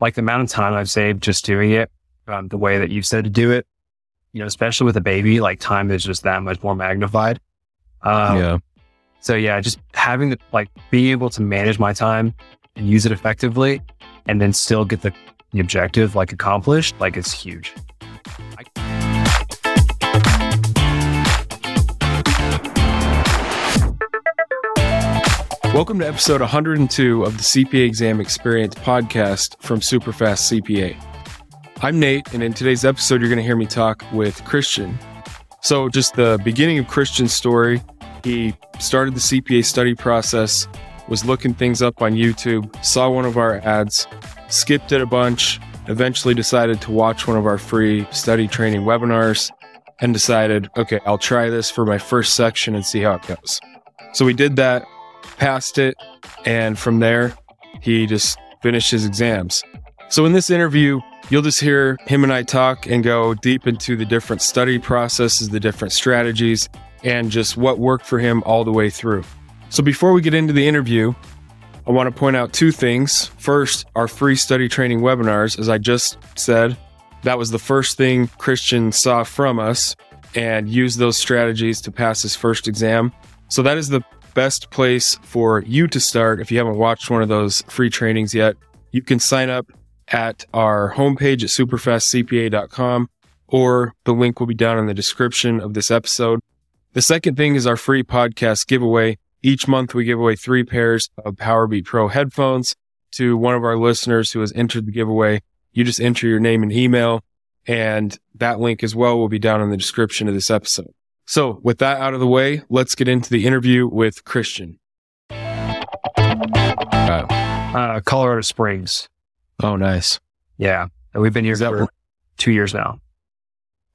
like the amount of time I've saved just doing it, um, the way that you said to do it, you know, especially with a baby, like time is just that much more magnified. Um, yeah. So yeah, just having the, like being able to manage my time and use it effectively and then still get the, the objective like accomplished, like it's huge. Welcome to episode 102 of the CPA Exam Experience podcast from Superfast CPA. I'm Nate, and in today's episode, you're going to hear me talk with Christian. So, just the beginning of Christian's story, he started the CPA study process, was looking things up on YouTube, saw one of our ads, skipped it a bunch, eventually decided to watch one of our free study training webinars, and decided, okay, I'll try this for my first section and see how it goes. So, we did that passed it, and from there, he just finished his exams. So, in this interview, you'll just hear him and I talk and go deep into the different study processes, the different strategies, and just what worked for him all the way through. So, before we get into the interview, I want to point out two things. First, our free study training webinars, as I just said, that was the first thing Christian saw from us and used those strategies to pass his first exam. So, that is the best place for you to start if you haven't watched one of those free trainings yet. You can sign up at our homepage at superfastcpa.com or the link will be down in the description of this episode. The second thing is our free podcast giveaway. Each month we give away three pairs of Powerbeat Pro headphones to one of our listeners who has entered the giveaway. You just enter your name and email and that link as well will be down in the description of this episode. So, with that out of the way, let's get into the interview with Christian. Uh, uh, Colorado Springs. Oh, nice. Yeah. And we've been here for where? two years now.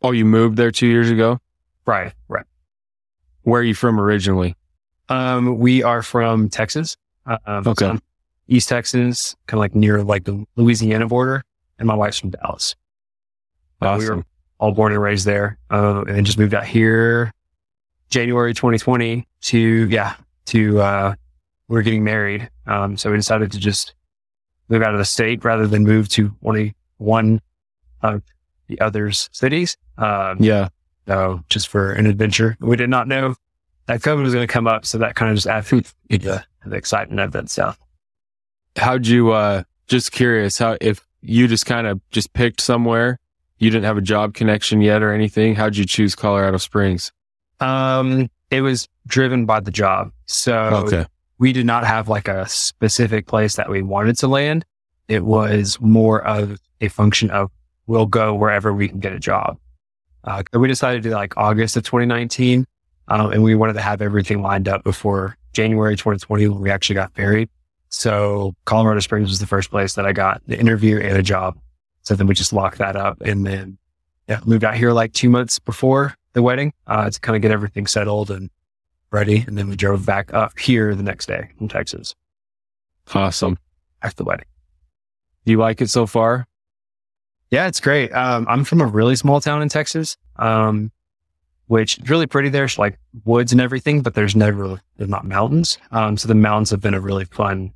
Oh, you moved there two years ago? Right. Right. Where are you from originally? Um, we are from Texas. Um, okay. So East Texas, kind of like near like the Louisiana border. And my wife's from Dallas. Awesome. Uh, we were all born and raised there, uh, and just moved out here January 2020 to, yeah, to, uh, we are getting married. Um, so we decided to just move out of the state rather than move to only one of the other's cities. Um, yeah. So just for an adventure. We did not know that COVID was going to come up. So that kind of just added the, the excitement of that stuff. How'd you, uh, just curious how, if you just kind of just picked somewhere you didn't have a job connection yet or anything? How'd you choose Colorado Springs? Um, it was driven by the job. So okay. we did not have like a specific place that we wanted to land. It was more of a function of we'll go wherever we can get a job. Uh, we decided to do like August of 2019. Um, and we wanted to have everything lined up before January 2020 when we actually got married. So Colorado Springs was the first place that I got the interview and a job. So then we just locked that up and then yeah, moved out here like two months before the wedding uh, to kind of get everything settled and ready. And then we drove back up here the next day from Texas. Awesome. After the wedding. Do you like it so far? Yeah, it's great. Um, I'm from a really small town in Texas, um, which is really pretty. There's like woods and everything, but there's never, there's not mountains. Um, so the mountains have been a really fun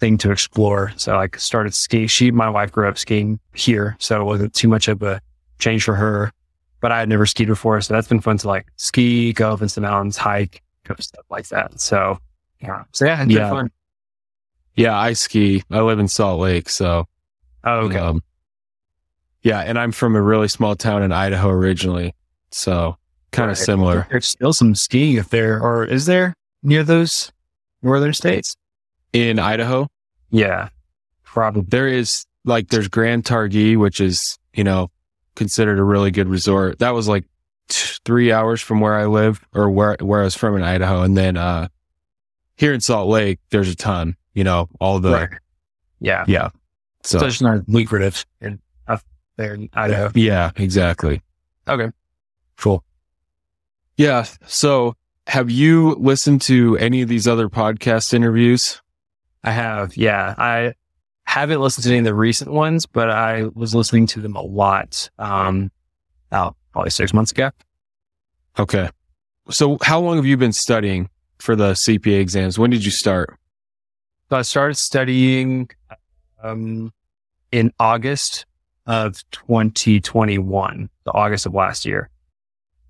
thing to explore. So I started ski. She, my wife grew up skiing here. So it wasn't too much of a change for her, but I had never skied before. So that's been fun to like ski, go up into the mountains, hike, go stuff like that. So yeah. So yeah, it's yeah. fun. Yeah. I ski. I live in Salt Lake. So, oh, okay. Um, yeah. And I'm from a really small town in Idaho originally. So kind of similar. There's still some skiing if there, or is there near those northern states? In Idaho. Yeah, probably. There is like there's Grand Targhee, which is you know considered a really good resort. That was like t- three hours from where I live or where where I was from in Idaho, and then uh here in Salt Lake, there's a ton. You know, all the right. yeah, yeah. So it's not lucrative in up there in Idaho. Yeah, exactly. Okay, cool. Yeah. So, have you listened to any of these other podcast interviews? I have. Yeah. I haven't listened to any of the recent ones, but I was listening to them a lot. Um, oh, probably six months ago. Okay. So how long have you been studying for the CPA exams? When did you start? So I started studying, um, in August of 2021, the August of last year.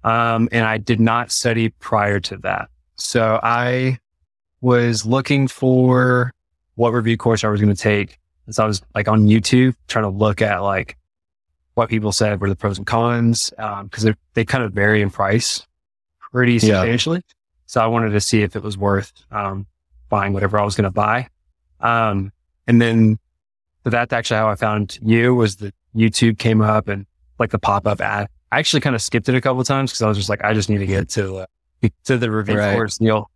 Um, and I did not study prior to that. So I was looking for what review course I was going to take. So I was like on YouTube trying to look at like what people said were the pros and cons. Um, cause they kind of vary in price pretty substantially. Yeah. So I wanted to see if it was worth, um, buying whatever I was going to buy. Um, and then so that's actually how I found you was that YouTube came up and like the pop up ad. I actually kind of skipped it a couple times because I was just like, I just need to get to uh, to the review right. course, Neil.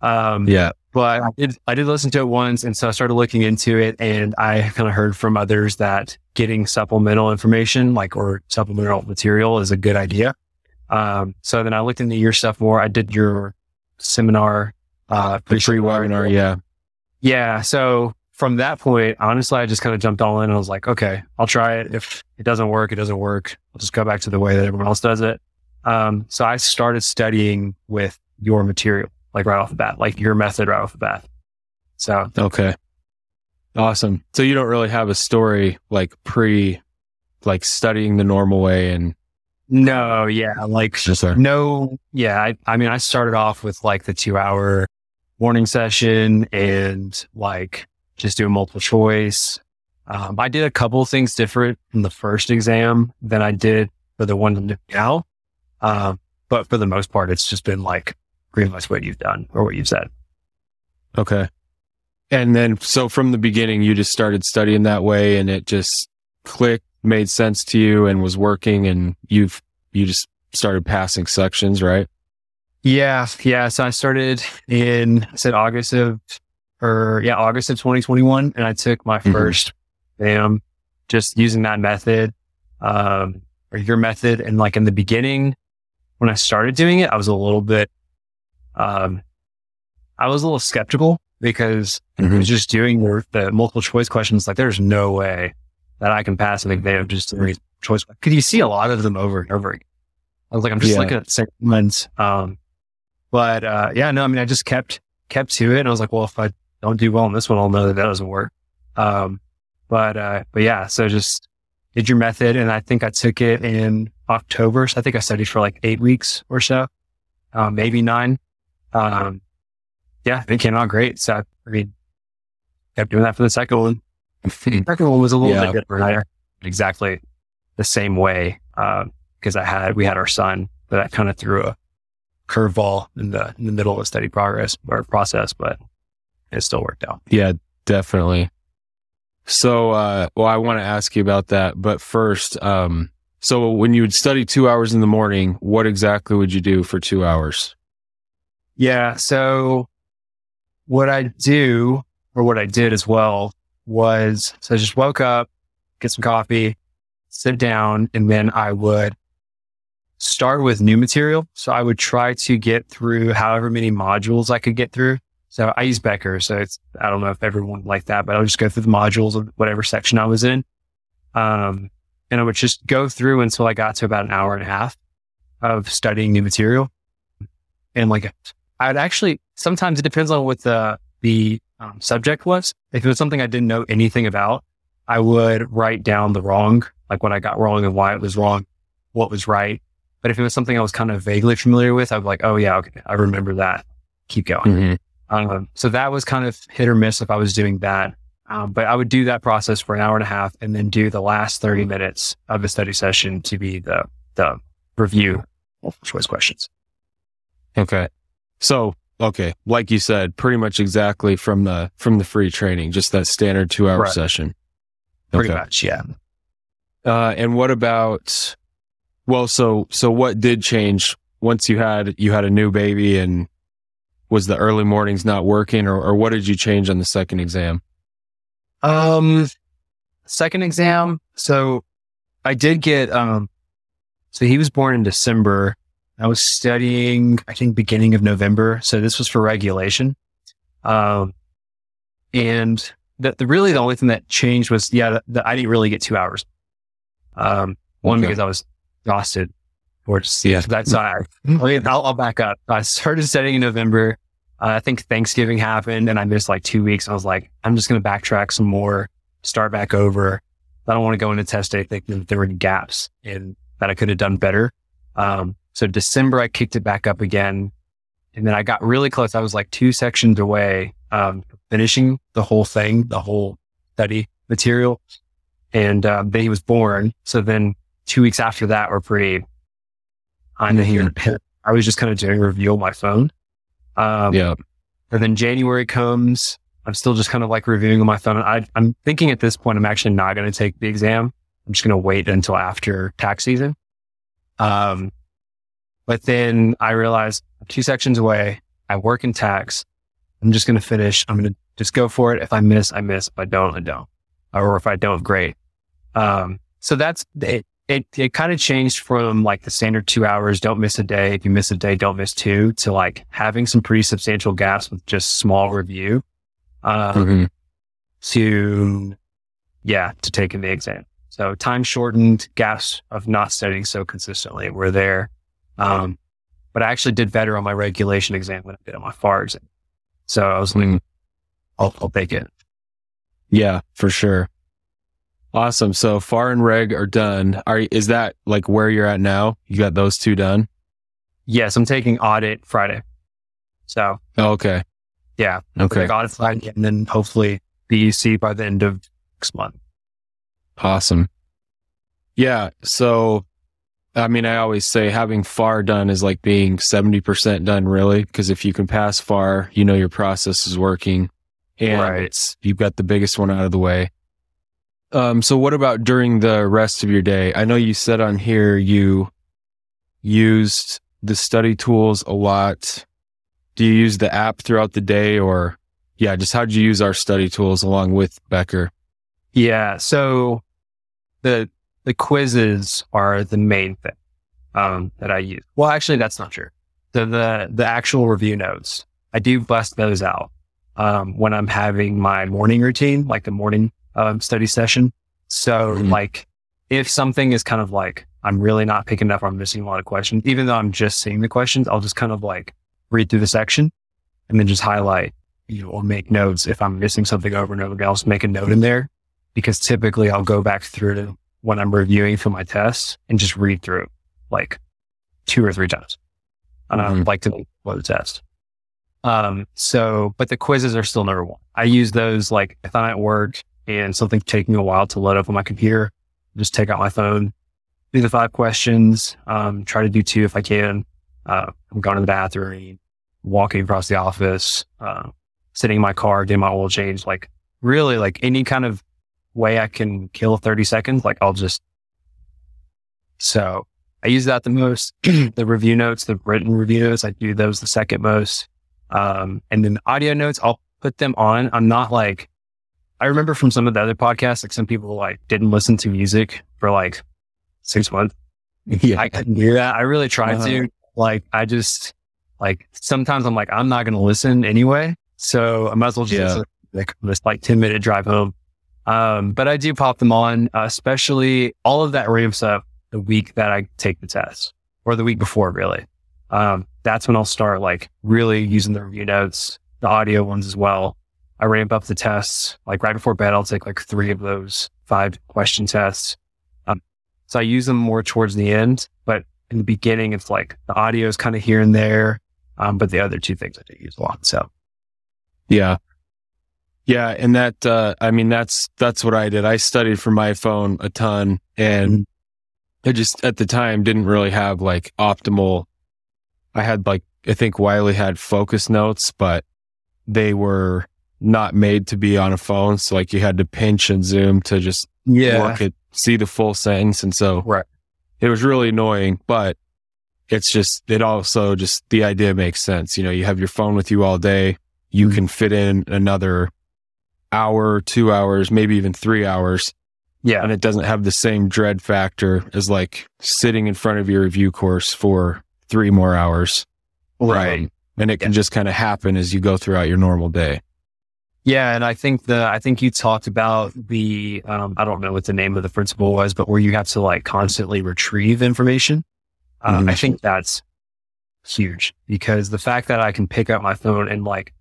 Um, yeah, but I did I did listen to it once, and so I started looking into it, and I kind of heard from others that getting supplemental information, like or supplemental material, is a good idea. Um, so then I looked into your stuff more. I did your seminar, uh, the free webinar, yeah, yeah. So from that point, honestly, I just kind of jumped all in and I was like, okay, I'll try it. If it doesn't work, it doesn't work. I'll just go back to the way that everyone else does it. Um, so I started studying with your material, like right off the bat, like your method right off the bat. So, okay. Awesome. So you don't really have a story like pre, like studying the normal way and. No, yeah. Like, yes, no, yeah. I, I mean, I started off with like the two hour morning session and like just doing multiple choice. Um, I did a couple of things different in the first exam than I did for the one now. Um, but for the most part, it's just been like pretty much what you've done or what you've said. Okay. And then, so from the beginning, you just started studying that way and it just clicked, made sense to you and was working and you've, you just started passing sections, right? Yeah. Yeah. So I started in, I said August of or yeah, August of 2021. And I took my mm-hmm. first exam just using that method, um, or your method. And like in the beginning, when I started doing it, I was a little bit, um, I was a little skeptical because mm-hmm. I was just doing the, the, multiple choice questions. Like there's no way that I can pass an exam just doing choice. Cause you see a lot of them over and over again. I was like, I'm just yeah. looking at the same ones. Um, but, uh, yeah, no, I mean, I just kept, kept to it. And I was like, well, if I don't do well in this one, I'll know that that doesn't work. Um, but, uh, but yeah, so just did your method. And I think I took it in October. So I think I studied for like eight weeks or so, um, maybe nine. Um, yeah, it came out great. So, I mean, kept doing that for the second one. the second one was a little yeah. bit different. I exactly the same way. Um, cause I had, we had our son, but I kind of threw a curveball in the, in the middle of a study progress or process, but it still worked out. Yeah, definitely. So, uh, well, I want to ask you about that, but first, um, so when you would study two hours in the morning, what exactly would you do for two hours? Yeah. So what I do or what I did as well was, so I just woke up, get some coffee, sit down, and then I would start with new material. So I would try to get through however many modules I could get through. So I use Becker. So it's, I don't know if everyone like that, but I'll just go through the modules of whatever section I was in. Um, and I would just go through until I got to about an hour and a half of studying new material. And like, I'd actually, sometimes it depends on what the, the um, subject was. If it was something I didn't know anything about, I would write down the wrong, like what I got wrong and why it was wrong, what was right. But if it was something I was kind of vaguely familiar with, I'd be like, oh yeah, okay, I remember that. Keep going. Mm-hmm. Um, so that was kind of hit or miss if I was doing that. Um, but I would do that process for an hour and a half and then do the last 30 minutes of the study session to be the, the review multiple choice questions. Okay. So, okay. Like you said, pretty much exactly from the, from the free training, just that standard two hour right. session. Pretty okay. much. Yeah. Uh, and what about, well, so, so what did change once you had, you had a new baby and was the early mornings not working or, or what did you change on the second exam? Um, second exam. So I did get, um, so he was born in December. I was studying, I think beginning of November. So this was for regulation. Um, and the, the really the only thing that changed was, yeah, the, the, I didn't really get two hours. Um, one okay. because I was exhausted or just, yeah, that's, I, I'll, I'll back up. I started studying in November. Uh, I think Thanksgiving happened and I missed like two weeks. I was like, I'm just going to backtrack some more, start back over. I don't want to go into test day thinking that there were any gaps and that I could have done better. Um, so December, I kicked it back up again. And then I got really close. I was like two sections away, um, finishing the whole thing, the whole study material. And, um, then he was born. So then two weeks after that were pretty on the here. I was just kind of doing a review on my phone. Um, yeah. And then January comes. I'm still just kind of like reviewing on my phone. I, I'm thinking at this point, I'm actually not going to take the exam. I'm just going to wait until after tax season. Um, but then I realized two sections away, I work in tax. I'm just going to finish. I'm going to just go for it. If I miss, I miss. If I don't, I don't. Or if I don't, great. Um, so that's it. It, it kind of changed from like the standard two hours, don't miss a day. If you miss a day, don't miss two to like having some pretty substantial gaps with just small review. Um, mm-hmm. to, yeah, to taking the exam. So time shortened, gaps of not studying so consistently were there. Um, but I actually did better on my regulation exam than I did on my FAR exam. So I was like, mm. I'll, I'll take it. Yeah, for sure. Awesome. So FAR and reg are done. Are is that like where you're at now? You got those two done? Yes, I'm taking audit Friday. So oh, okay. Yeah. Okay. Audit Friday and then hopefully BEC by the end of next month. Awesome. Yeah. So I mean, I always say having FAR done is like being 70% done, really, because if you can pass FAR, you know your process is working and right. you've got the biggest one out of the way. Um, so what about during the rest of your day? I know you said on here you used the study tools a lot. Do you use the app throughout the day or yeah, just how'd you use our study tools along with Becker? Yeah. So the the quizzes are the main thing um, that I use. Well, actually, that's not true. The the the actual review notes, I do bust those out um, when I'm having my morning routine, like the morning um, study session. So, mm-hmm. like, if something is kind of like I'm really not picking up, or I'm missing a lot of questions, even though I'm just seeing the questions, I'll just kind of like read through the section and then just highlight, you know, or make notes if I'm missing something over and over again. I'll just make a note in there because typically I'll go back through when I'm reviewing for my tests and just read through like two or three times. And mm-hmm. I like to blow the test. Um, so, but the quizzes are still number one. I use those like if I'm at work and something's taking a while to load up on my computer, just take out my phone, do the five questions, um, try to do two if I can. Uh, I'm going to the bathroom, walking across the office, uh, sitting in my car, getting my oil change, like really like any kind of way I can kill 30 seconds, like I'll just. So I use that the most. the review notes, the written review notes, I do those the second most. Um, and then audio notes, I'll put them on. I'm not like, I remember from some of the other podcasts, like some people like didn't listen to music for like six months. Yeah. I couldn't do that. I really tried uh-huh. to. Like, I just, like, sometimes I'm like, I'm not going to listen anyway. So I might as well just yeah. like this like 10 minute drive home. Um, but I do pop them on, uh, especially all of that ramps up the week that I take the test or the week before, really. Um, that's when I'll start like really using the review notes, the audio ones as well. I ramp up the tests like right before bed. I'll take like three of those five question tests. Um, so I use them more towards the end, but in the beginning, it's like the audio is kind of here and there. Um, but the other two things I do use a lot. So yeah, yeah, and that uh, I mean that's that's what I did. I studied for my phone a ton, and mm-hmm. I just at the time didn't really have like optimal. I had like I think Wiley had focus notes, but they were not made to be on a phone. So like you had to pinch and zoom to just yeah. work it, see the full sentence, and so right. It was really annoying, but it's just it also just the idea makes sense. You know, you have your phone with you all day. You mm-hmm. can fit in another hour, two hours, maybe even three hours. Yeah. And it doesn't have the same dread factor as like sitting in front of your review course for three more hours. Right. Um, and it can yeah. just kind of happen as you go throughout your normal day. Yeah, and I think the I think you talked about the um, I don't know what the name of the principle was, but where you have to like constantly retrieve information. Um, mm-hmm. I think that's huge because the fact that I can pick up my phone and like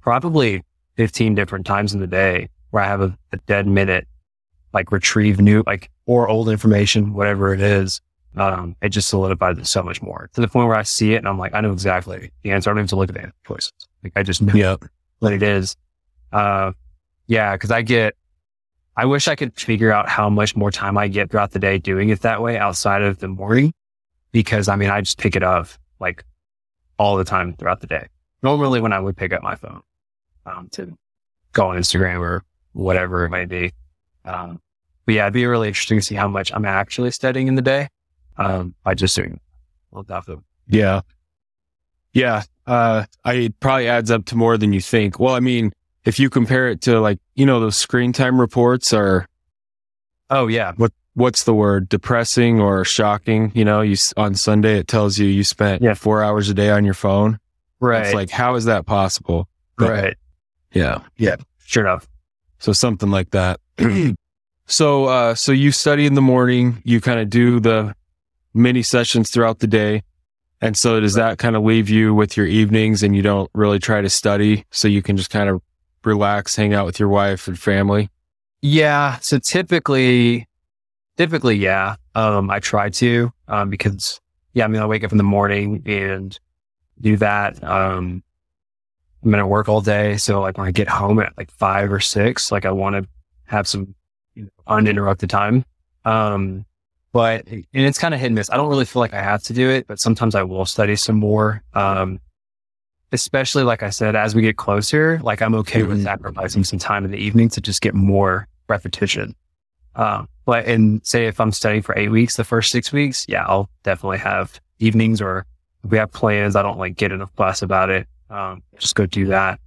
probably 15 different times in the day where I have a, a dead minute like retrieve new, like, or old information, whatever it is. Um, it just solidifies it so much more to the point where I see it and I'm like, I know exactly the answer. I don't even have to look at the choices. Like I just know yep. what it is. Uh, yeah, cause I get, I wish I could figure out how much more time I get throughout the day doing it that way outside of the morning. Because I mean, I just pick it up like all the time throughout the day. Normally when I would pick up my phone, um, to go on Instagram or whatever it might be. Um, but yeah, it'd be really interesting to see how much I'm actually studying in the day. Um, by just doing well, definitely. Yeah. Yeah. Uh, I it probably adds up to more than you think. Well, I mean, if you compare it to like, you know, those screen time reports are, oh yeah. What, what's the word? Depressing or shocking? You know, you, on Sunday, it tells you you spent yeah. four hours a day on your phone. Right. It's like, how is that possible? But, right. Yeah. Yeah. Sure enough. So something like that. so, uh, so you study in the morning, you kind of do the mini sessions throughout the day. And so does that kind of leave you with your evenings and you don't really try to study so you can just kind of relax, hang out with your wife and family? Yeah. So typically, typically, yeah. Um, I try to, um, because yeah, I mean, I wake up in the morning and do that. Um, I'm going to work all day. So like when I get home at like five or six, like I want to have some you know, uninterrupted time. Um, but, and it's kind of hit and miss. I don't really feel like I have to do it, but sometimes I will study some more. Um, especially like I said, as we get closer, like I'm okay mm-hmm. with sacrificing some time in the evening to just get more repetition. Um, but and say if I'm studying for eight weeks, the first six weeks, yeah, I'll definitely have evenings or if we have plans, I don't like get enough fuss about it um, just go do that.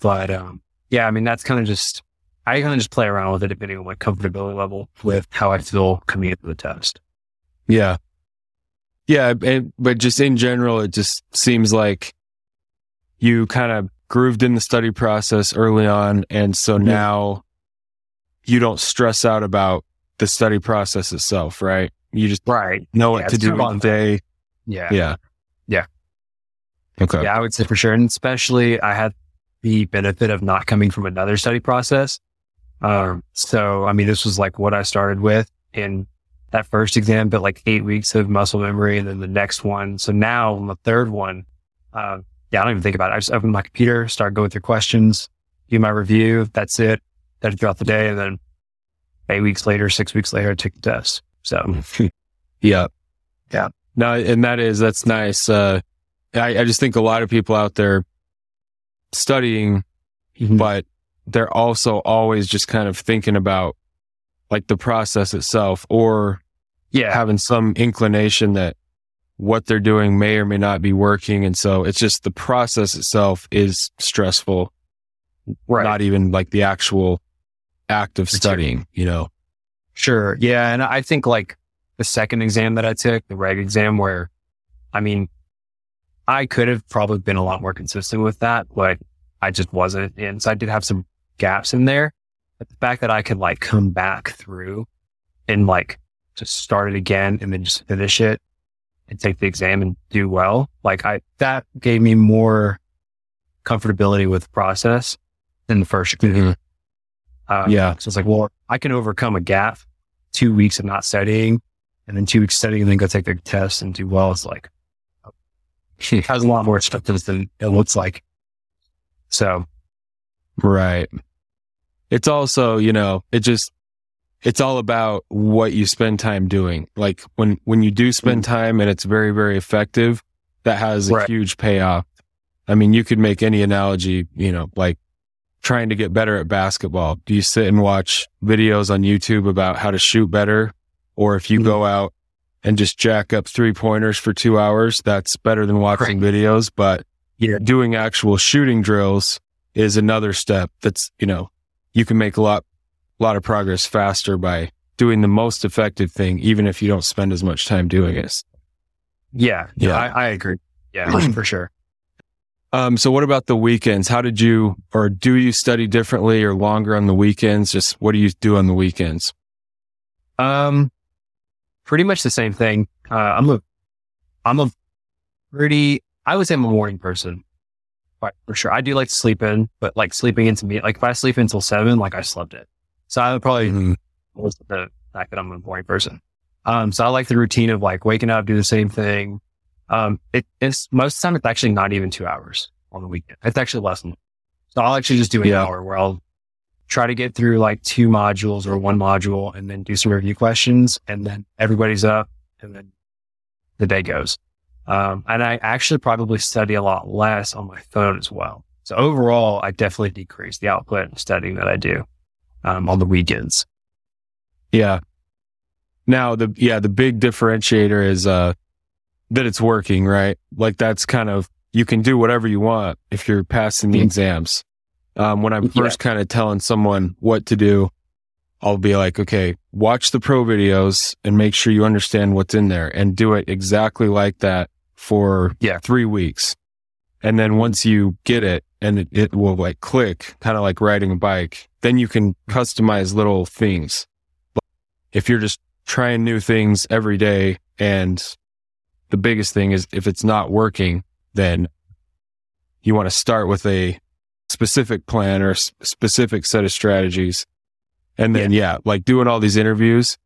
But, um, yeah, I mean, that's kind of just, I kind of just play around with it depending on my comfortability level with how I feel coming into the test. Yeah. Yeah. And, but just in general, it just seems like you kind of grooved in the study process early on. And so yeah. now you don't stress out about the study process itself, right? You just right. know what yeah, to do on the day. Yeah. Yeah. Okay. Yeah, I would say for sure. And especially I had the benefit of not coming from another study process. Um, so, I mean, this was like what I started with in that first exam, but like eight weeks of muscle memory and then the next one. So now on the third one, uh, yeah, I don't even think about it. I just open my computer, start going through questions, do my review. That's it. That's throughout the day. And then eight weeks later, six weeks later, I take the test. So yeah. Yeah. No, and that is, that's nice. Uh, I, I just think a lot of people out there studying, mm-hmm. but they're also always just kind of thinking about like the process itself or yeah, having some inclination that what they're doing may or may not be working. And so it's just the process itself is stressful. Right. Not even like the actual act of studying, you know? Sure. Yeah. And I think like the second exam that I took, the reg exam where, I mean, I could have probably been a lot more consistent with that, but I just wasn't. And so I did have some gaps in there. But the fact that I could like come back through and like just start it again and then just finish it and take the exam and do well, like I, that gave me more comfortability with the process than the 1st mm-hmm. uh, yeah. So it's like, well, I can overcome a gap, two weeks of not studying and then two weeks studying and then go take the test and do well. It's like, has a lot more structures than it looks like. So, right. It's also, you know, it just, it's all about what you spend time doing. Like when, when you do spend mm. time and it's very, very effective, that has a right. huge payoff. I mean, you could make any analogy, you know, like trying to get better at basketball. Do you sit and watch videos on YouTube about how to shoot better? Or if you mm-hmm. go out and just jack up three pointers for two hours, that's better than watching right. videos. But yeah. doing actual shooting drills is another step that's, you know, you can make a lot, a lot of progress faster by doing the most effective thing, even if you don't spend as much time doing it. Yeah. Yeah. I, I agree. Yeah, for sure. Um, so what about the weekends? How did you, or do you study differently or longer on the weekends? Just what do you do on the weekends? Um, pretty much the same thing. Uh, I'm a, I'm a pretty, I would say I'm a morning person, but for sure. I do like to sleep in, but like sleeping into me, like if I sleep until seven, like I slept it. So I would probably mm-hmm. the fact that I'm a boring person. Um, so I like the routine of like waking up, do the same thing. Um, it, it's most of the time it's actually not even two hours on the weekend. It's actually less than. So I'll actually just do an yeah. hour where I'll try to get through like two modules or one module and then do some review questions and then everybody's up and then the day goes. Um, and I actually probably study a lot less on my phone as well. So overall, I definitely decrease the output and studying that I do, um, on the weekends. Yeah. Now the, yeah, the big differentiator is, uh, that it's working, right? Like that's kind of, you can do whatever you want if you're passing the exams. Um, when I'm first yeah. kind of telling someone what to do, I'll be like, okay, watch the pro videos and make sure you understand what's in there and do it exactly like that for yeah. three weeks. And then once you get it and it, it will like click, kind of like riding a bike, then you can customize little things. But if you're just trying new things every day and the biggest thing is if it's not working, then you want to start with a specific plan or specific set of strategies. And then, yeah. yeah, like doing all these interviews,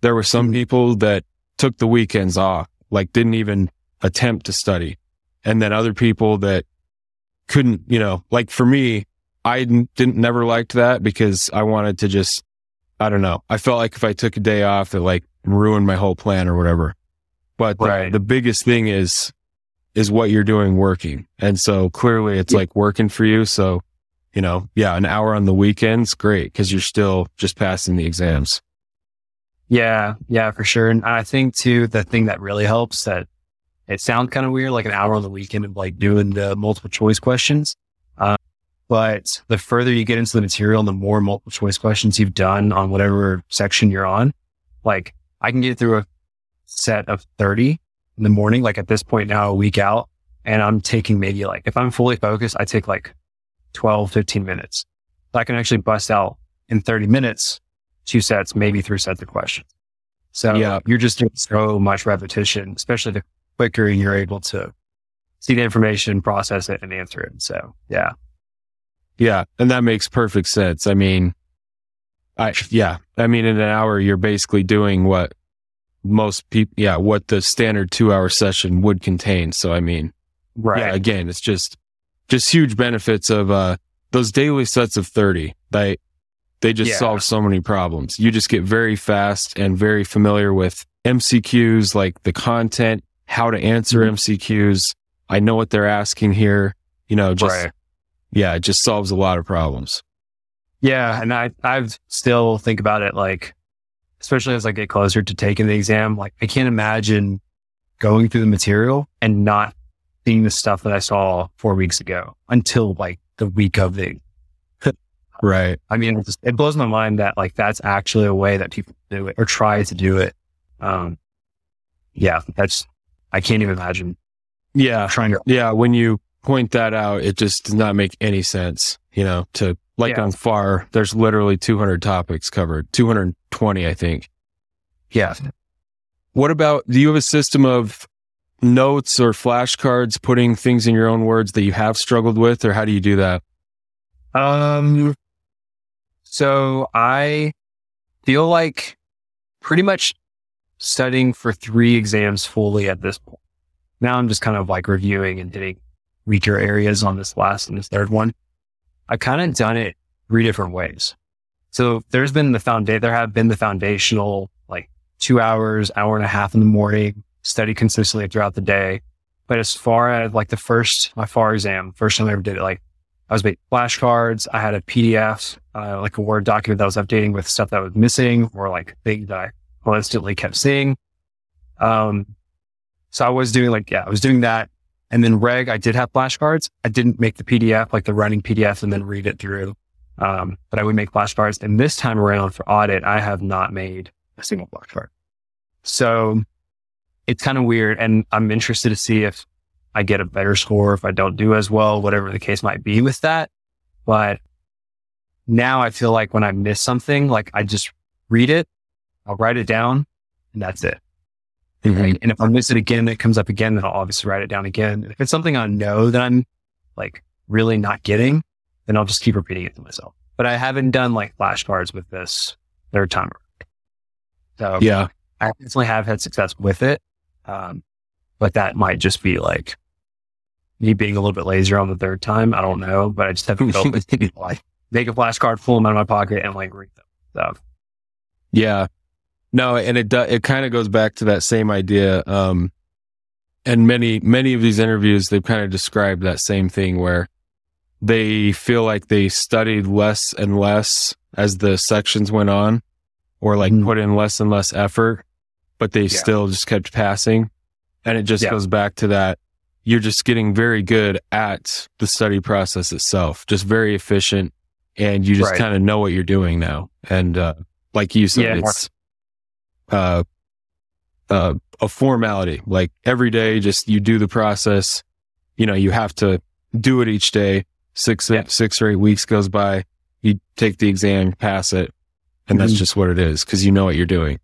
there were some mm-hmm. people that took the weekends off, like didn't even attempt to study. And then other people that couldn't, you know, like for me, I didn't never liked that because I wanted to just, I don't know. I felt like if I took a day off, it like ruined my whole plan or whatever. But the, the biggest thing is is what you're doing working. And so clearly it's yeah. like working for you. So, you know, yeah, an hour on the weekends, great. Cause you're still just passing the exams. Yeah. Yeah, for sure. And I think too, the thing that really helps that it sounds kind of weird, like an hour on the weekend of like doing the multiple choice questions. Uh, but the further you get into the material and the more multiple choice questions you've done on whatever section you're on, like I can get through a set of 30 in the morning, like at this point now, a week out, and I'm taking maybe like, if I'm fully focused, I take like 12, 15 minutes. So I can actually bust out in 30 minutes, two sets, maybe three sets of questions. So yeah. you're just doing so much repetition, especially the quicker you're able to see the information, process it and answer it. So yeah. Yeah. And that makes perfect sense. I mean, I, yeah. I mean, in an hour, you're basically doing what most people, yeah, what the standard two hour session would contain. So, I mean, right. Yeah, again, it's just, just huge benefits of, uh, those daily sets of 30. They, they just yeah. solve so many problems. You just get very fast and very familiar with MCQs, like the content, how to answer mm-hmm. MCQs. I know what they're asking here. You know, just, right. yeah, it just solves a lot of problems. Yeah. And I, I've still think about it like, especially as I get closer to taking the exam, like I can't imagine going through the material and not seeing the stuff that I saw four weeks ago until like the week of the. right. I mean, it, just, it blows my mind that like that's actually a way that people do it or try to do it. Um, yeah, that's, I can't even imagine. Yeah. Trying to, yeah. When you point that out, it just does not make any sense, you know, to like yeah. on FAR, there's literally 200 topics covered, 220, I think. Yeah. What about, do you have a system of notes or flashcards putting things in your own words that you have struggled with, or how do you do that? Um, so I feel like pretty much studying for three exams fully at this point. Now I'm just kind of like reviewing and hitting weaker areas on this last and this third one. I kind of done it three different ways. So there's been the foundation, there have been the foundational, like two hours, hour and a half in the morning, study consistently throughout the day. But as far as like the first, my FAR exam, first time I ever did it, like I was making flashcards. I had a PDF, uh, like a Word document that I was updating with stuff that was missing or like things that I constantly kept seeing. Um, so I was doing like, yeah, I was doing that. And then reg, I did have flashcards. I didn't make the PDF, like the running PDF and then read it through. Um, but I would make flashcards. And this time around for audit, I have not made a single flashcard. So it's kind of weird. And I'm interested to see if I get a better score, if I don't do as well, whatever the case might be with that. But now I feel like when I miss something, like I just read it, I'll write it down and that's it. Mm-hmm. And if I miss it again, it comes up again, then I'll obviously write it down again. If it's something I know that I'm like really not getting, then I'll just keep repeating it to myself. But I haven't done like flashcards with this third time. So yeah, I definitely have had success with it. Um, but that might just be like me being a little bit lazier on the third time. I don't know, but I just haven't felt like make a flashcard, pull them out of my pocket, and like read them. So yeah, no, and it it kind of goes back to that same idea. Um, and many many of these interviews they've kind of described that same thing where they feel like they studied less and less as the sections went on, or like mm-hmm. put in less and less effort, but they yeah. still just kept passing. And it just yeah. goes back to that you're just getting very good at the study process itself, just very efficient. And you just right. kind of know what you're doing now. And, uh, like you said, yeah, it's, uh, uh, a formality. Like every day, just you do the process. You know, you have to do it each day. Six, yeah. six or eight weeks goes by. You take the exam, pass it, and mm-hmm. that's just what it is because you know what you're doing.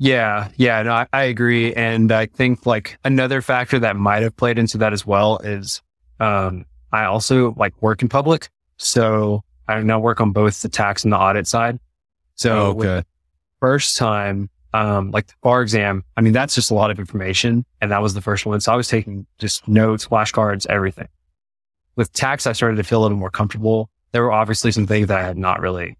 Yeah, yeah, no, I, I, agree, and I think like another factor that might have played into that as well is um, I also like work in public, so I now work on both the tax and the audit side. So oh, okay. first time, um, like the FAR exam, I mean that's just a lot of information, and that was the first one. So I was taking just notes, flashcards, everything. With tax, I started to feel a little more comfortable. There were obviously some things that I had not really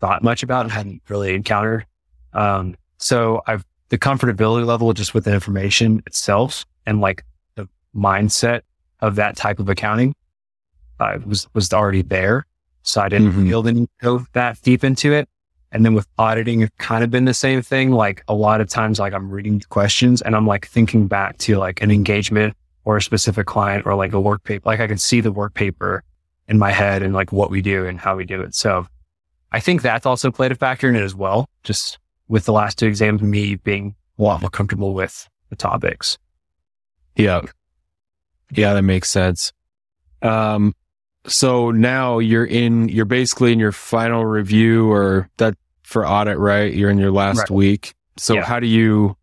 thought much about and hadn't really encountered. Um, so I've the comfortability level just with the information itself and like the mindset of that type of accounting uh, was was already there. So I didn't mm-hmm. feel the need to go that deep into it. And then with auditing, it's kind of been the same thing. Like a lot of times, like I'm reading questions and I'm like thinking back to like an engagement or a specific client or like a work paper. Like I can see the work paper in my head and like what we do and how we do it. So I think that's also played a factor in it as well. Just with the last two exams, me being a lot more comfortable with the topics. Yeah. Yeah, that makes sense. Um, so now you're in, you're basically in your final review or that for audit, right? You're in your last right. week. So yeah. how do you,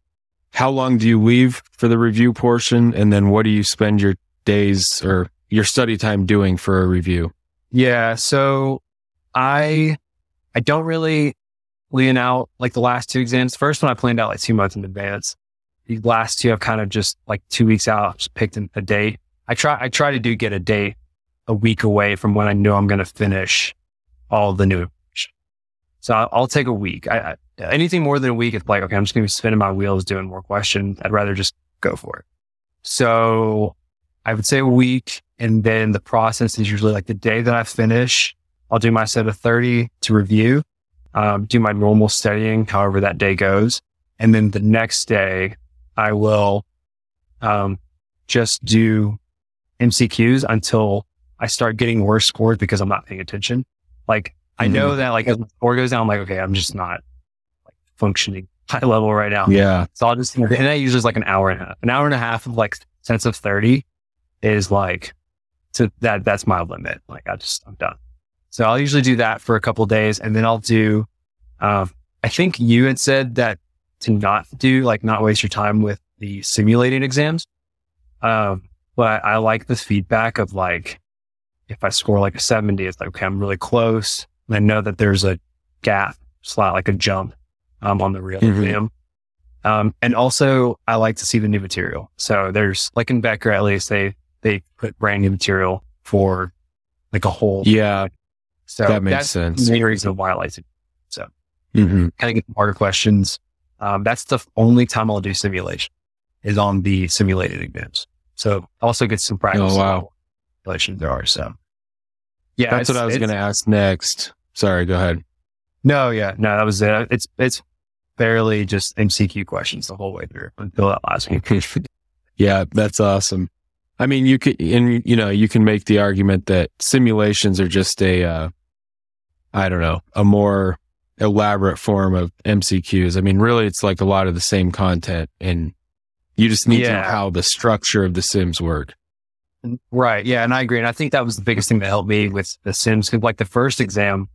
how long do you leave for the review portion? And then what do you spend your days or your study time doing for a review? Yeah. So I, I don't really laying out like the last two exams. First one I planned out like two months in advance. The last two I've kind of just like two weeks out, just picked a date. I try, I try to do get a date a week away from when I know I'm going to finish all the new. So I'll, take a week. I, I, anything more than a week, it's like, okay, I'm just going to be spinning my wheels doing more questions. I'd rather just go for it. So I would say a week. And then the process is usually like the day that I finish, I'll do my set of 30 to review um, do my normal studying, however that day goes. And then the next day, I will um, just do MCQs until I start getting worse scores because I'm not paying attention. Like I know mm-hmm. that like as the score goes down, I'm like, okay, I'm just not like functioning high level right now. Yeah. So I'll just, and that usually is like an hour and a half, an hour and a half of like sense of 30 is like, to that, that's my limit. Like I just, I'm done. So I'll usually do that for a couple days and then I'll do, um, I think you had said that to not do, like not waste your time with the simulating exams. Um, but I like the feedback of like, if I score like a 70, it's like, okay, I'm really close. And I know that there's a gap slot, like a jump, um, on the real mm-hmm. exam. Um, and also I like to see the new material. So there's like in Becker, at least they, they put brand new material for like a whole yeah so that makes sense. The main reason why I like it. So mm-hmm. kind of get harder questions. Um, that's the only time I'll do simulation is on the simulated exams. So also get some practice. Oh, wow. Simulations there are. So yeah, that's what I was going to ask next. Sorry, go ahead. No, yeah, no, that was it. It's, it's barely just MCQ questions the whole way through until that last one. yeah, that's awesome. I mean, you could, and you know, you can make the argument that simulations are just a, uh, I don't know, a more elaborate form of MCQs. I mean, really, it's like a lot of the same content, and you just need yeah. to know how the structure of the sims work. Right. Yeah. And I agree. And I think that was the biggest thing that helped me with the sims. Cause like the first exam,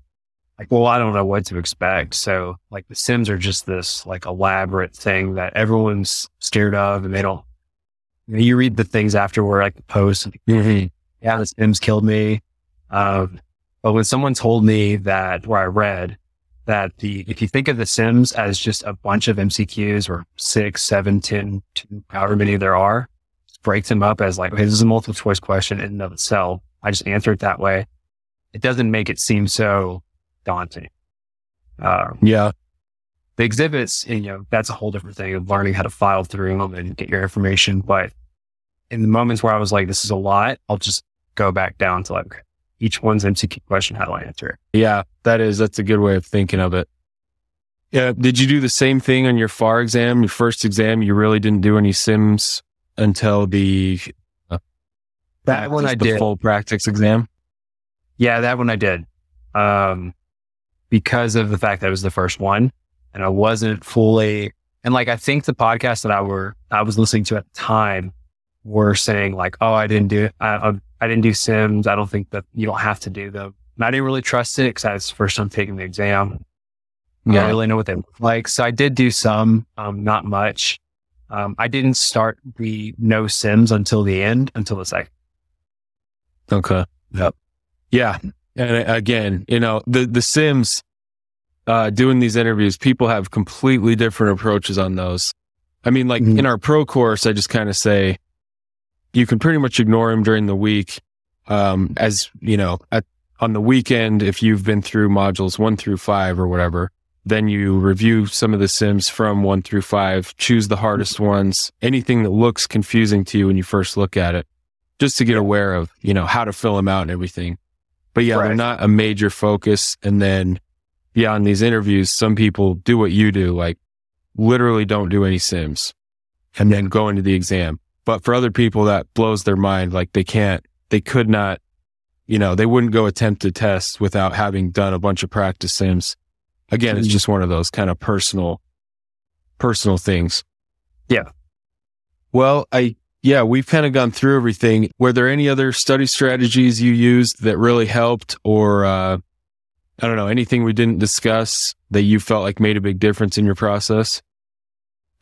like, well, I don't know what to expect. So like the sims are just this like elaborate thing that everyone's scared of and they don't you read the things afterward, like the posts. Mm-hmm. Yeah, the Sims killed me. Um, but when someone told me that, where I read that the, if you think of the Sims as just a bunch of MCQs or six, seven, ten, two, however many there are, breaks them up as like, okay, this is a multiple choice question in and of itself. I just answer it that way. It doesn't make it seem so daunting. Uh, yeah. The exhibits, you know, that's a whole different thing of learning how to file through them and get your information. But in the moments where I was like, this is a lot, I'll just go back down to like each one's MCQ question. How do I answer it? Yeah, that is, that's a good way of thinking of it. Yeah. Did you do the same thing on your FAR exam? Your first exam, you really didn't do any sims until the, uh, that one I did full practice exam. Yeah, that one I did. Um, because of the fact that it was the first one and I wasn't fully, and like, I think the podcast that I were, I was listening to at the time were saying like, oh, I didn't do, I, I didn't do Sims. I don't think that you don't have to do them. And I didn't really trust it because I was first time taking the exam. Yeah. I don't really know what they look like. So I did do some, um, not much. Um, I didn't start the no Sims until the end, until the second. Okay. Yep. Yeah. And again, you know, the, the Sims, uh, doing these interviews, people have completely different approaches on those. I mean, like mm-hmm. in our pro course, I just kind of say, you can pretty much ignore them during the week. Um, as you know, at, on the weekend, if you've been through modules one through five or whatever, then you review some of the sims from one through five, choose the hardest ones, anything that looks confusing to you when you first look at it, just to get aware of, you know, how to fill them out and everything. But yeah, right. they're not a major focus. And then, yeah, on these interviews, some people do what you do, like literally don't do any sims and then go into the exam. But for other people, that blows their mind. Like they can't, they could not, you know, they wouldn't go attempt to test without having done a bunch of practice sims. Again, it's mm-hmm. just one of those kind of personal, personal things. Yeah. Well, I, yeah, we've kind of gone through everything. Were there any other study strategies you used that really helped or, uh, I don't know, anything we didn't discuss that you felt like made a big difference in your process?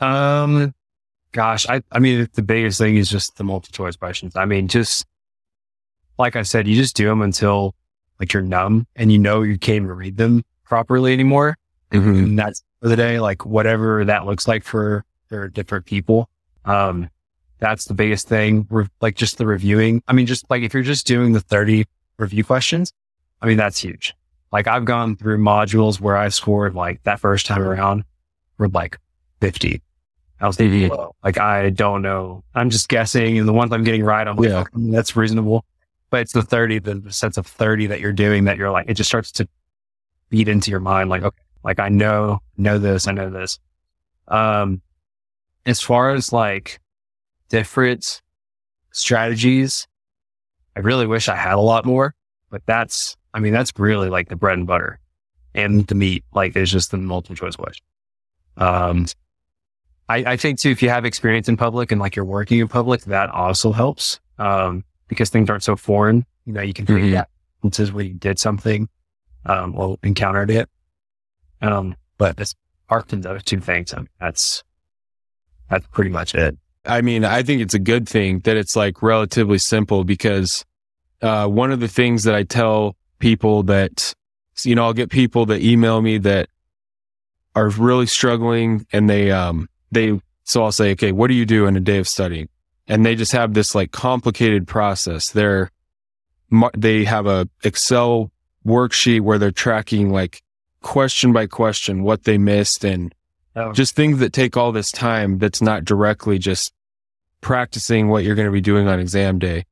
Um, gosh, I, I mean, the biggest thing is just the multiple choice questions. I mean, just like I said, you just do them until like you're numb and you know you can't even read them properly anymore. Mm-hmm. And that's for the day, like whatever that looks like for, for different people. Um, that's the biggest thing. Re- like just the reviewing. I mean, just like if you're just doing the 30 review questions, I mean, that's huge. Like I've gone through modules where I scored like that first time around were like 50. I was thinking, like, I don't know. I'm just guessing. And the ones I'm getting right, I'm like, yeah. that's reasonable. But it's the 30, the sense of 30 that you're doing that you're like, it just starts to beat into your mind. Like, okay, like I know, know this, I know this. Um, as far as like different strategies, I really wish I had a lot more, but that's, I mean, that's really like the bread and butter and the meat. Like, it's just the multiple choice question. Um, I, I, think too, if you have experience in public and like you're working in public, that also helps. Um, because things aren't so foreign. You know, you can mm-hmm. that instances where you did something, um, or encountered it. Um, but apart from those two things, I mean, that's, that's pretty much it. I mean, I think it's a good thing that it's like relatively simple because, uh, one of the things that I tell people that, you know, I'll get people that email me that are really struggling and they, um, they, so I'll say, okay, what do you do in a day of studying? And they just have this like complicated process. They're, they have a Excel worksheet where they're tracking like question by question what they missed and oh. just things that take all this time that's not directly just practicing what you're going to be doing on exam day.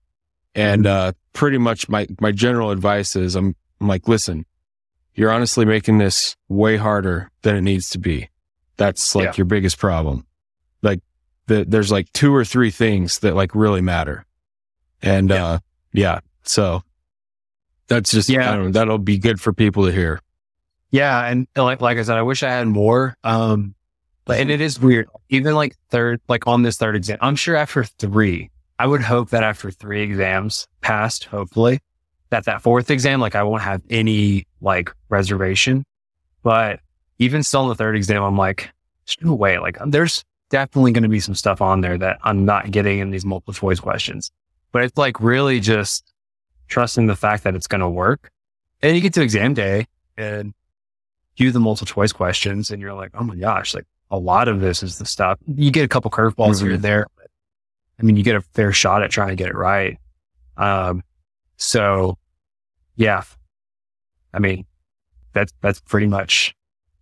And, mm-hmm. uh, pretty much my, my general advice is I'm, I'm like, listen, you're honestly making this way harder than it needs to be. That's like yeah. your biggest problem. Like the, there's like two or three things that like really matter. And, yeah. uh, yeah. So that's just, yeah, know, that'll be good for people to hear. Yeah. And like, like I said, I wish I had more. Um, but, and it is weird. Even like third, like on this third exam, I'm sure after three, I would hope that after three exams passed, hopefully that that fourth exam, like I won't have any like reservation, but even still in the third exam, I'm like, no way. Like there's definitely going to be some stuff on there that I'm not getting in these multiple choice questions, but it's like really just trusting the fact that it's going to work. And you get to exam day and do the multiple choice questions and you're like, oh my gosh, like a lot of this is the stuff. You get a couple curveballs mm-hmm. here and there. But, I mean, you get a fair shot at trying to get it right. Um, so yeah, I mean, that's, that's pretty much,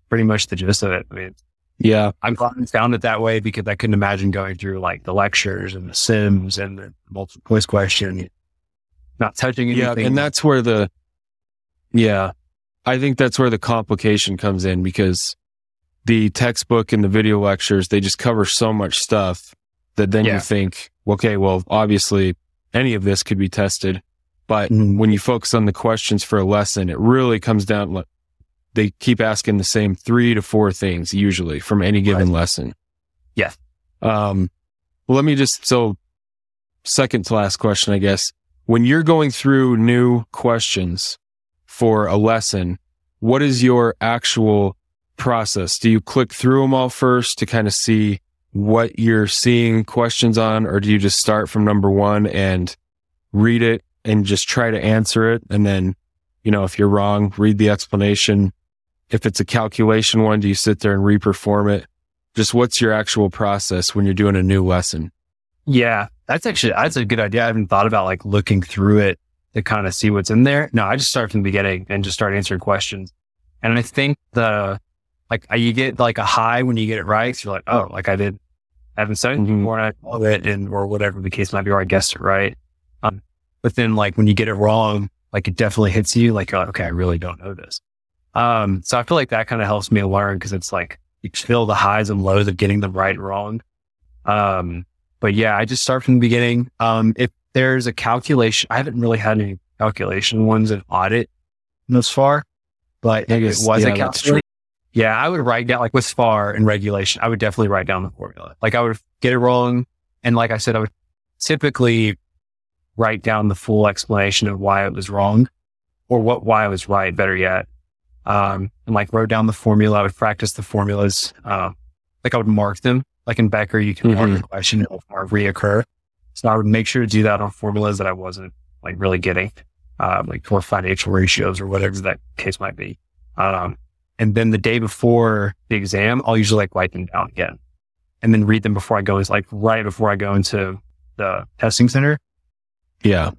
pretty much the gist of it. I mean, yeah, I'm glad I found it that way because I couldn't imagine going through like the lectures and the sims and the multiple choice question, not touching anything. Yeah. And that's where the, yeah, I think that's where the complication comes in because the textbook and the video lectures, they just cover so much stuff that then yeah. you think, okay, well, obviously any of this could be tested. But mm-hmm. when you focus on the questions for a lesson, it really comes down, Like, they keep asking the same three to four things usually from any given right. lesson. Yeah. Um, well, let me just, so second to last question, I guess. When you're going through new questions for a lesson, what is your actual process? Do you click through them all first to kind of see what you're seeing questions on, or do you just start from number one and read it and just try to answer it? And then, you know, if you're wrong, read the explanation. If it's a calculation one, do you sit there and reperform it? Just what's your actual process when you're doing a new lesson? Yeah, that's actually, that's a good idea. I haven't thought about like looking through it to kind of see what's in there. No, I just start from the beginning and just start answering questions. And I think the, like you get like a high when you get it right. So you're like, oh, like I did, I haven't studied mm-hmm. before and I it and, or whatever the case might be, or I guessed it right. Um, but then like when you get it wrong, like it definitely hits you like, like okay, I really don't know this. Um, so I feel like that kind of helps me learn because it's like you feel the highs and lows of getting them right and wrong. Um, but yeah, I just start from the beginning. Um, if there's a calculation, I haven't really had any calculation ones in audit thus far, but if it was yeah, a calculation, yeah, I would write down like with FAR and regulation, I would definitely write down the formula. Like I would get it wrong. And like I said, I would typically write down the full explanation of why it was wrong or what, why I was right, better yet. Um, and like wrote down the formula. I would practice the formulas. Um, like I would mark them. Like in Becker, you can mm-hmm. question, it'll reoccur. So I would make sure to do that on formulas that I wasn't like really getting, um, like for financial ratios or whatever that case might be. Um, and then the day before the exam, I'll usually like write them down again and then read them before I go. It's like right before I go into the testing center. Yeah.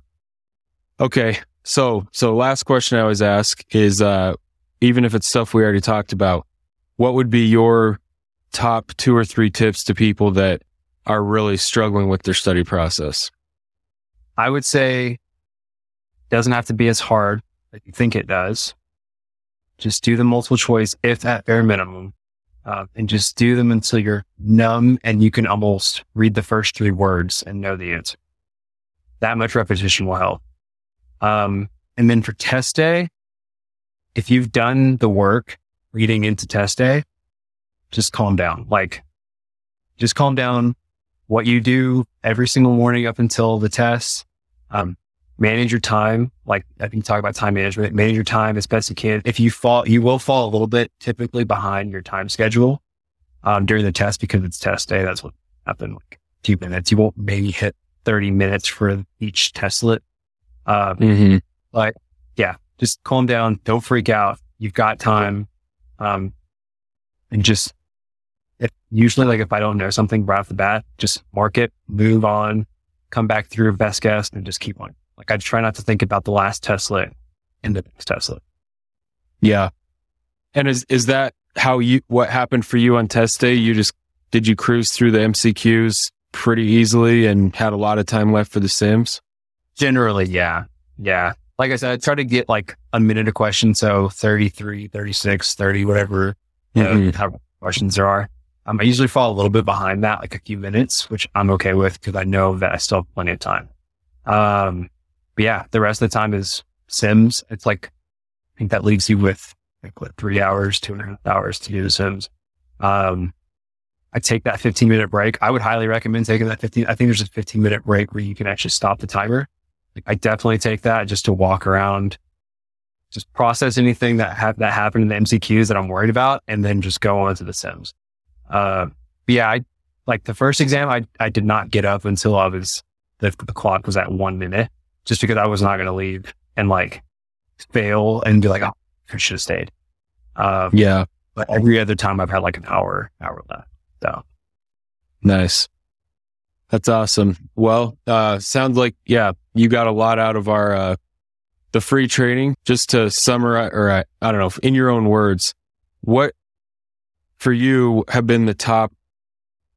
Okay. So, so last question I always ask is, uh, even if it's stuff we already talked about, what would be your top two or three tips to people that are really struggling with their study process? I would say it doesn't have to be as hard as you think it does. Just do the multiple choice, if at bare minimum, uh, and just do them until you're numb and you can almost read the first three words and know the answer. That much repetition will help. Um, and then for test day, if you've done the work reading into test day, just calm down. Like, just calm down. What you do every single morning up until the test, um, manage your time. Like I think you talk about time management, manage your time as best you can. If you fall, you will fall a little bit typically behind your time schedule, um, during the test because it's test day. That's what happened. Like a few minutes. You won't maybe hit 30 minutes for each testlet. Um, mm-hmm. but yeah, just calm down. Don't freak out. You've got time. Um, and just if usually like if I don't know something right off the bat, just mark it, move on, come back through best guess and just keep on. Like I try not to think about the last testlet and the next testlet. Yeah. And is, is that how you, what happened for you on test day? You just, did you cruise through the MCQs pretty easily and had a lot of time left for the Sims? Generally, yeah. Yeah. Like I said, I try to get like a minute a question. So 33, 36, 30, whatever mm-hmm. know, questions there are. Um, I usually fall a little bit behind that, like a few minutes, which I'm okay with because I know that I still have plenty of time. Um, but yeah, the rest of the time is Sims. It's like, I think that leaves you with like what, three hours, two and a half hours to do the Sims. Um, I take that 15 minute break. I would highly recommend taking that 15. I think there's a 15 minute break where you can actually stop the timer. Like I definitely take that just to walk around, just process anything that have that happened in the MCQs that I'm worried about, and then just go on to the Sims. Uh, yeah, I like the first exam. I I did not get up until I was the, the clock was at one minute just because I was not going to leave and like fail and be like, oh, I should have stayed. Um, yeah. But every other time I've had like an hour, hour left. So nice. That's awesome. Well, uh, sounds like, yeah, you got a lot out of our, uh, the free training. Just to summarize, or I, I don't know, in your own words, what for you have been the top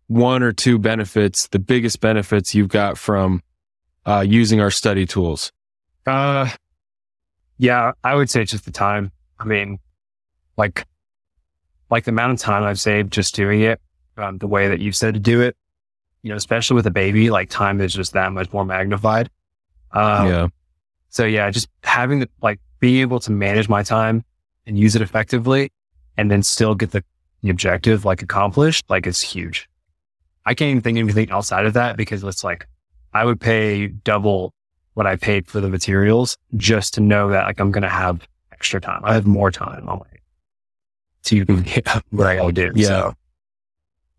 one or two benefits, the biggest benefits you've got from uh, using our study tools? Uh, yeah, I would say just the time. I mean, like, like the amount of time I've saved just doing it, um, the way that you said to do it, you know, especially with a baby, like time is just that much more magnified. Um, yeah. So yeah, just having the, like, being able to manage my time and use it effectively and then still get the, the objective like accomplished, like it's huge. I can't even think of anything outside of that because it's like, I would pay double what I paid for the materials just to know that like I'm going to have extra time. I have more time on my to yeah, what I gotta do. Yeah. So,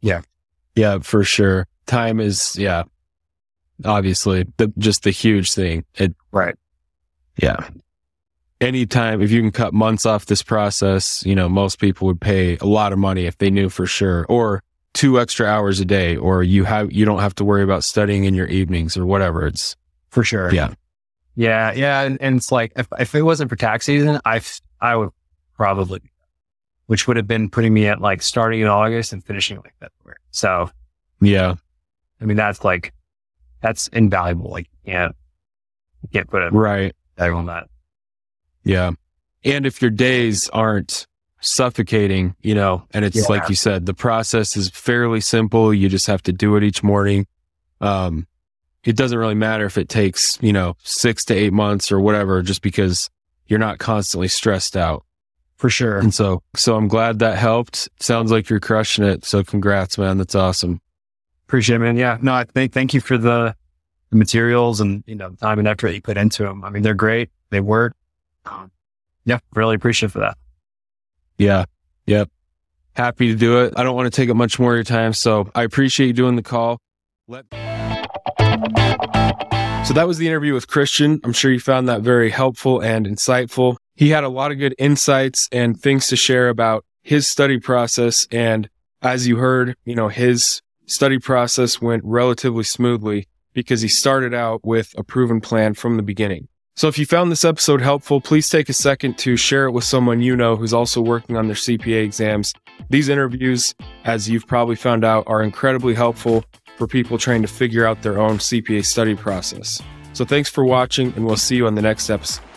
yeah. Yeah, for sure. Time is, yeah, obviously the, just the huge thing. It, right. Yeah. Anytime, if you can cut months off this process, you know, most people would pay a lot of money if they knew for sure, or two extra hours a day, or you have, you don't have to worry about studying in your evenings or whatever. It's for sure. Yeah. Yeah. Yeah. And, and it's like, if, if it wasn't for tax season, I, I would probably, which would have been putting me at like starting in August and finishing like February. So yeah, I mean, that's like, that's invaluable. Like you can't, you can't put it right tag on that. Yeah. And if your days aren't suffocating, you know, and it's yeah. like you said, the process is fairly simple. You just have to do it each morning. Um, it doesn't really matter if it takes, you know, six to eight months or whatever, just because you're not constantly stressed out. For sure. And so, so I'm glad that helped. Sounds like you're crushing it. So congrats, man. That's awesome. Appreciate it, man. Yeah. No, I think, thank you for the, the materials and, you know, time and effort that you put into them. I mean, they're great. They work. Um, yeah. Really appreciate for that. Yeah. Yep. Happy to do it. I don't want to take up much more of your time. So I appreciate you doing the call. Let so that was the interview with Christian. I'm sure you found that very helpful and insightful. He had a lot of good insights and things to share about his study process. And as you heard, you know, his study process went relatively smoothly because he started out with a proven plan from the beginning. So if you found this episode helpful, please take a second to share it with someone you know who's also working on their CPA exams. These interviews, as you've probably found out, are incredibly helpful for people trying to figure out their own CPA study process. So thanks for watching, and we'll see you on the next episode.